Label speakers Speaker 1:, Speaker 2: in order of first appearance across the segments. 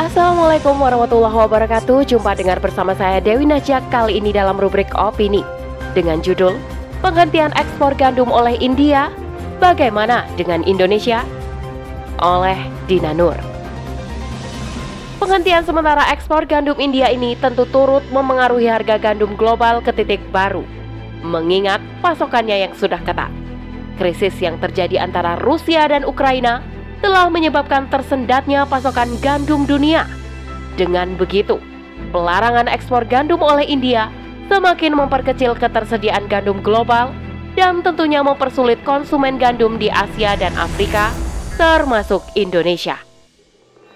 Speaker 1: Assalamualaikum warahmatullahi wabarakatuh. Jumpa dengar bersama saya Dewi Najak Kali ini dalam rubrik Opini. Dengan judul Penghentian ekspor gandum oleh India Bagaimana dengan Indonesia? Oleh Dina Nur. Penghentian sementara ekspor gandum India ini tentu turut memengaruhi harga gandum global ke titik baru Mengingat pasokannya yang sudah ketat. Krisis yang terjadi antara Rusia dan Ukraina telah menyebabkan tersendatnya pasokan gandum dunia. Dengan begitu, pelarangan ekspor gandum oleh India semakin memperkecil ketersediaan gandum global dan tentunya mempersulit konsumen gandum di Asia dan Afrika, termasuk Indonesia.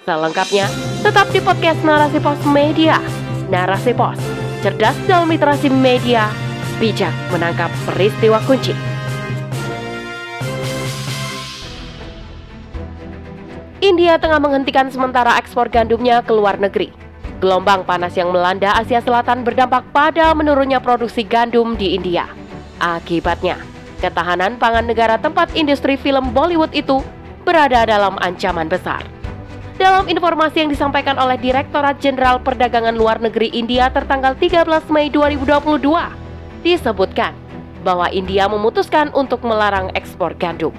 Speaker 1: Selengkapnya, tetap di podcast Narasi Pos Media. Narasi Pos, cerdas dalam literasi media, bijak menangkap peristiwa kunci. India tengah menghentikan sementara ekspor gandumnya ke luar negeri. Gelombang panas yang melanda Asia Selatan berdampak pada menurunnya produksi gandum di India. Akibatnya, ketahanan pangan negara tempat industri film Bollywood itu berada dalam ancaman besar. Dalam informasi yang disampaikan oleh Direktorat Jenderal Perdagangan Luar Negeri India tertanggal 13 Mei 2022, disebutkan bahwa India memutuskan untuk melarang ekspor gandum.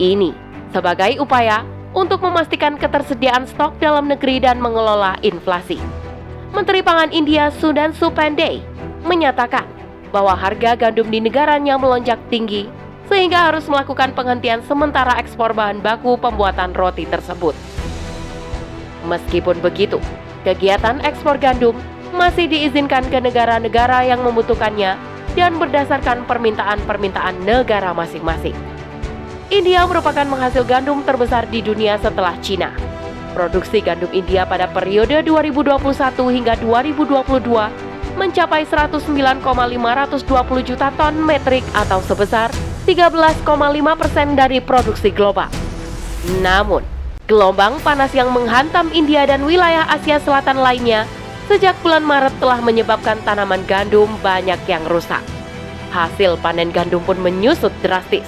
Speaker 1: Ini sebagai upaya untuk memastikan ketersediaan stok dalam negeri dan mengelola inflasi. Menteri Pangan India Sudan Supandey menyatakan bahwa harga gandum di negaranya melonjak tinggi sehingga harus melakukan penghentian sementara ekspor bahan baku pembuatan roti tersebut. Meskipun begitu, kegiatan ekspor gandum masih diizinkan ke negara-negara yang membutuhkannya dan berdasarkan permintaan-permintaan negara masing-masing. India merupakan penghasil gandum terbesar di dunia setelah Cina. Produksi gandum India pada periode 2021 hingga 2022 mencapai 109,520 juta ton metrik atau sebesar 13,5 persen dari produksi global. Namun, gelombang panas yang menghantam India dan wilayah Asia Selatan lainnya sejak bulan Maret telah menyebabkan tanaman gandum banyak yang rusak. Hasil panen gandum pun menyusut drastis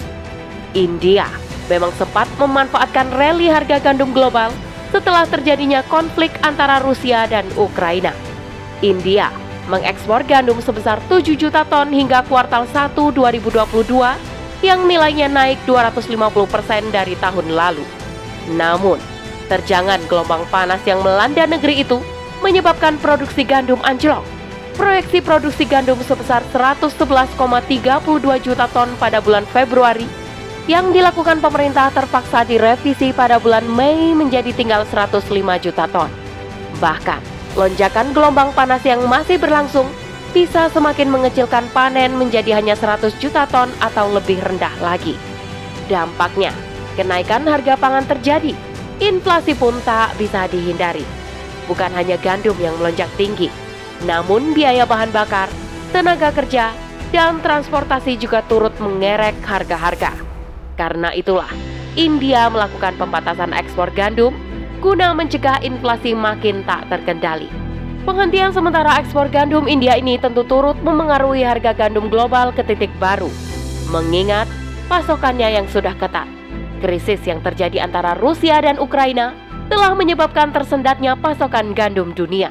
Speaker 1: India memang sempat memanfaatkan rally harga gandum global setelah terjadinya konflik antara Rusia dan Ukraina. India mengekspor gandum sebesar 7 juta ton hingga kuartal 1 2022 yang nilainya naik 250% dari tahun lalu. Namun, terjangan gelombang panas yang melanda negeri itu menyebabkan produksi gandum anjlok. Proyeksi produksi gandum sebesar 111,32 juta ton pada bulan Februari yang dilakukan pemerintah terpaksa direvisi pada bulan Mei menjadi tinggal 105 juta ton. Bahkan, lonjakan gelombang panas yang masih berlangsung bisa semakin mengecilkan panen menjadi hanya 100 juta ton atau lebih rendah lagi. Dampaknya, kenaikan harga pangan terjadi, inflasi pun tak bisa dihindari. Bukan hanya gandum yang melonjak tinggi, namun biaya bahan bakar, tenaga kerja, dan transportasi juga turut mengerek harga-harga. Karena itulah, India melakukan pembatasan ekspor gandum guna mencegah inflasi makin tak terkendali. Penghentian sementara ekspor gandum India ini tentu turut memengaruhi harga gandum global ke titik baru, mengingat pasokannya yang sudah ketat. Krisis yang terjadi antara Rusia dan Ukraina telah menyebabkan tersendatnya pasokan gandum dunia.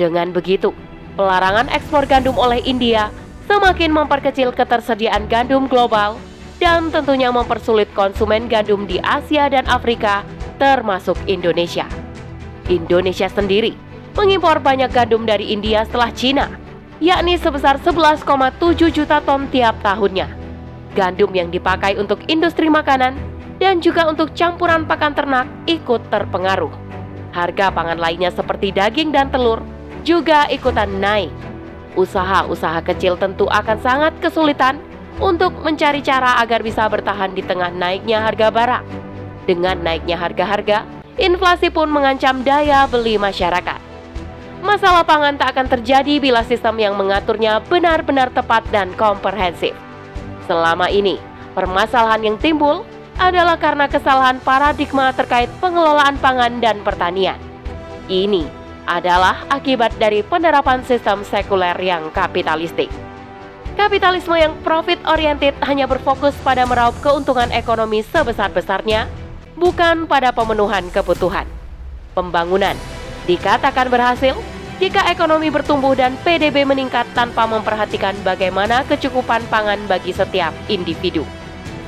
Speaker 1: Dengan begitu, pelarangan ekspor gandum oleh India semakin memperkecil ketersediaan gandum global dan tentunya mempersulit konsumen gandum di Asia dan Afrika, termasuk Indonesia. Indonesia sendiri mengimpor banyak gandum dari India setelah Cina, yakni sebesar 11,7 juta ton tiap tahunnya. Gandum yang dipakai untuk industri makanan dan juga untuk campuran pakan ternak ikut terpengaruh. Harga pangan lainnya seperti daging dan telur juga ikutan naik. Usaha-usaha kecil tentu akan sangat kesulitan untuk mencari cara agar bisa bertahan di tengah naiknya harga barang. Dengan naiknya harga-harga, inflasi pun mengancam daya beli masyarakat. Masalah pangan tak akan terjadi bila sistem yang mengaturnya benar-benar tepat dan komprehensif. Selama ini, permasalahan yang timbul adalah karena kesalahan paradigma terkait pengelolaan pangan dan pertanian. Ini adalah akibat dari penerapan sistem sekuler yang kapitalistik. Kapitalisme yang profit oriented hanya berfokus pada meraup keuntungan ekonomi sebesar-besarnya, bukan pada pemenuhan kebutuhan. pembangunan. Dikatakan berhasil jika ekonomi bertumbuh dan PDB meningkat tanpa memperhatikan bagaimana kecukupan pangan bagi setiap individu.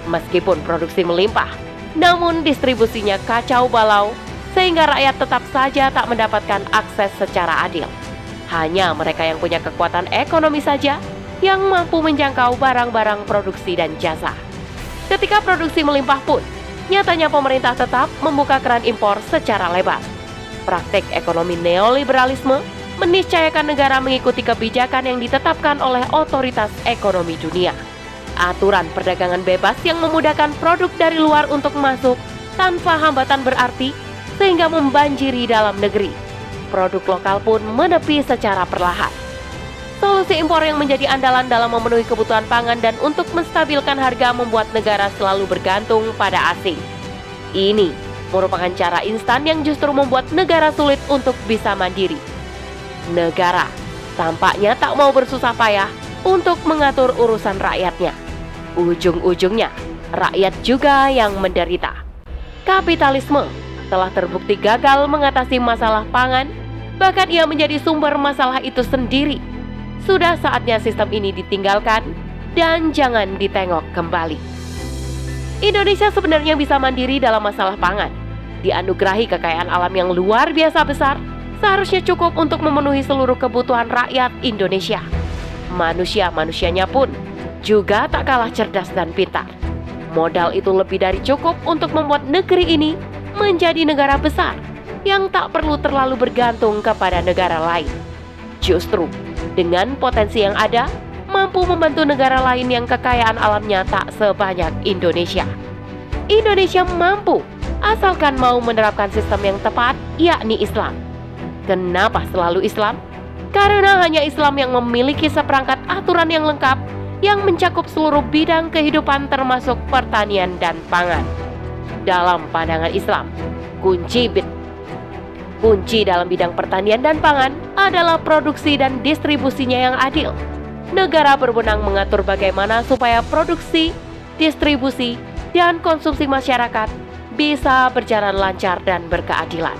Speaker 1: Meskipun produksi melimpah, namun distribusinya kacau balau sehingga rakyat tetap saja tak mendapatkan akses secara adil. Hanya mereka yang punya kekuatan ekonomi saja yang mampu menjangkau barang-barang produksi dan jasa. Ketika produksi melimpah pun, nyatanya pemerintah tetap membuka keran impor secara lebar. Praktek ekonomi neoliberalisme meniscayakan negara mengikuti kebijakan yang ditetapkan oleh otoritas ekonomi dunia. Aturan perdagangan bebas yang memudahkan produk dari luar untuk masuk tanpa hambatan berarti sehingga membanjiri dalam negeri. Produk lokal pun menepi secara perlahan. Solusi impor yang menjadi andalan dalam memenuhi kebutuhan pangan dan untuk menstabilkan harga membuat negara selalu bergantung pada asing. Ini merupakan cara instan yang justru membuat negara sulit untuk bisa mandiri. Negara tampaknya tak mau bersusah payah untuk mengatur urusan rakyatnya. Ujung-ujungnya, rakyat juga yang menderita. Kapitalisme telah terbukti gagal mengatasi masalah pangan, bahkan ia menjadi sumber masalah itu sendiri. Sudah saatnya sistem ini ditinggalkan dan jangan ditengok kembali. Indonesia sebenarnya bisa mandiri dalam masalah pangan. Dianugerahi kekayaan alam yang luar biasa besar, seharusnya cukup untuk memenuhi seluruh kebutuhan rakyat Indonesia. Manusia-manusianya pun juga tak kalah cerdas dan pintar. Modal itu lebih dari cukup untuk membuat negeri ini menjadi negara besar yang tak perlu terlalu bergantung kepada negara lain. Justru dengan potensi yang ada, mampu membantu negara lain yang kekayaan alamnya tak sebanyak Indonesia. Indonesia mampu asalkan mau menerapkan sistem yang tepat, yakni Islam. Kenapa selalu Islam? Karena hanya Islam yang memiliki seperangkat aturan yang lengkap yang mencakup seluruh bidang kehidupan termasuk pertanian dan pangan dalam pandangan Islam. Kunci kunci dalam bidang pertanian dan pangan adalah produksi dan distribusinya yang adil. Negara berwenang mengatur bagaimana supaya produksi, distribusi, dan konsumsi masyarakat bisa berjalan lancar dan berkeadilan.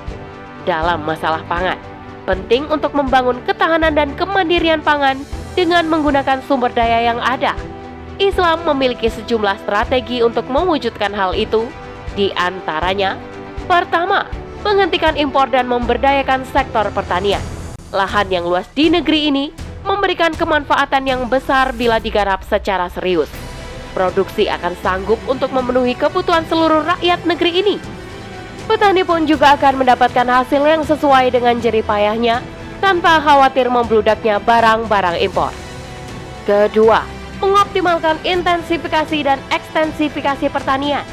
Speaker 1: Dalam masalah pangan, penting untuk membangun ketahanan dan kemandirian pangan dengan menggunakan sumber daya yang ada. Islam memiliki sejumlah strategi untuk mewujudkan hal itu, di antaranya, pertama, menghentikan impor dan memberdayakan sektor pertanian. Lahan yang luas di negeri ini memberikan kemanfaatan yang besar bila digarap secara serius. Produksi akan sanggup untuk memenuhi kebutuhan seluruh rakyat negeri ini. Petani pun juga akan mendapatkan hasil yang sesuai dengan jerih payahnya tanpa khawatir membludaknya barang-barang impor. Kedua, mengoptimalkan intensifikasi dan ekstensifikasi pertanian.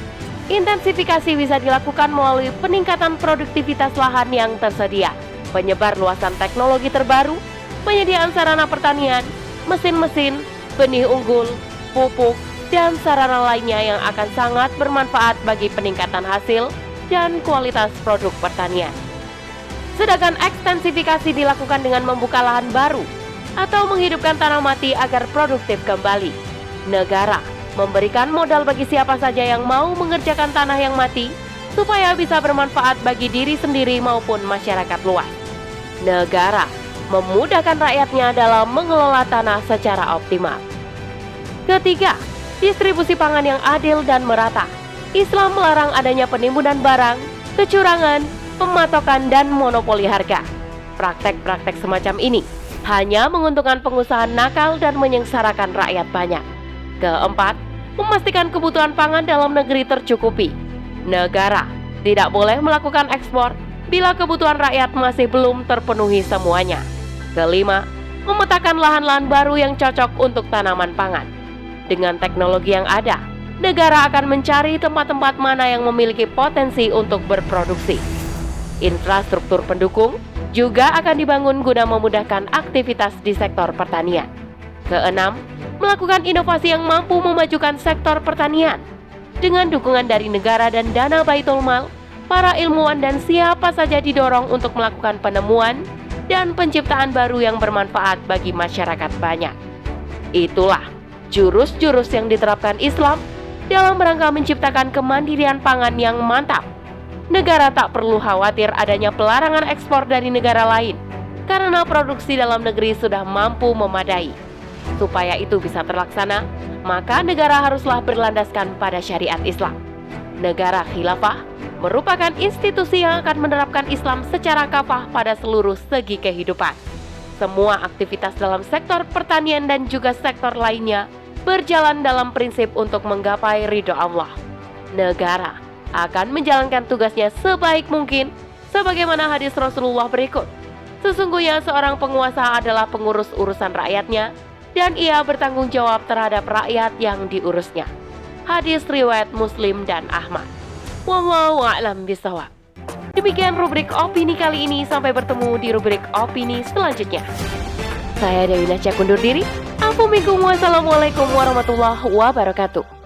Speaker 1: Intensifikasi bisa dilakukan melalui peningkatan produktivitas lahan yang tersedia, penyebar luasan teknologi terbaru, penyediaan sarana pertanian, mesin-mesin, benih unggul, pupuk, dan sarana lainnya yang akan sangat bermanfaat bagi peningkatan hasil dan kualitas produk pertanian. Sedangkan ekstensifikasi dilakukan dengan membuka lahan baru atau menghidupkan tanah mati agar produktif kembali. Negara memberikan modal bagi siapa saja yang mau mengerjakan tanah yang mati supaya bisa bermanfaat bagi diri sendiri maupun masyarakat luas. Negara memudahkan rakyatnya dalam mengelola tanah secara optimal. Ketiga, distribusi pangan yang adil dan merata. Islam melarang adanya penimbunan barang, kecurangan, pematokan, dan monopoli harga. Praktek-praktek semacam ini hanya menguntungkan pengusaha nakal dan menyengsarakan rakyat banyak. Keempat, memastikan kebutuhan pangan dalam negeri tercukupi. Negara tidak boleh melakukan ekspor bila kebutuhan rakyat masih belum terpenuhi semuanya. Kelima, memetakan lahan-lahan baru yang cocok untuk tanaman pangan. Dengan teknologi yang ada, negara akan mencari tempat-tempat mana yang memiliki potensi untuk berproduksi. Infrastruktur pendukung juga akan dibangun guna memudahkan aktivitas di sektor pertanian. Keenam, melakukan inovasi yang mampu memajukan sektor pertanian. Dengan dukungan dari negara dan dana Baitul Mal, para ilmuwan dan siapa saja didorong untuk melakukan penemuan dan penciptaan baru yang bermanfaat bagi masyarakat banyak. Itulah jurus-jurus yang diterapkan Islam dalam rangka menciptakan kemandirian pangan yang mantap. negara tak perlu khawatir adanya pelarangan ekspor dari negara lain karena produksi dalam negeri sudah mampu memadai. Supaya itu bisa terlaksana, maka negara haruslah berlandaskan pada syariat Islam. Negara khilafah merupakan institusi yang akan menerapkan Islam secara kafah pada seluruh segi kehidupan. Semua aktivitas dalam sektor pertanian dan juga sektor lainnya berjalan dalam prinsip untuk menggapai ridho Allah. Negara akan menjalankan tugasnya sebaik mungkin sebagaimana hadis Rasulullah berikut. Sesungguhnya seorang penguasa adalah pengurus urusan rakyatnya dan ia bertanggung jawab terhadap rakyat yang diurusnya. Hadis riwayat Muslim dan Ahmad. Wallahu a'lam bishawab. Demikian rubrik opini kali ini. Sampai bertemu di rubrik opini selanjutnya. Saya Dewi Nasya kundur diri. Assalamualaikum warahmatullahi wabarakatuh.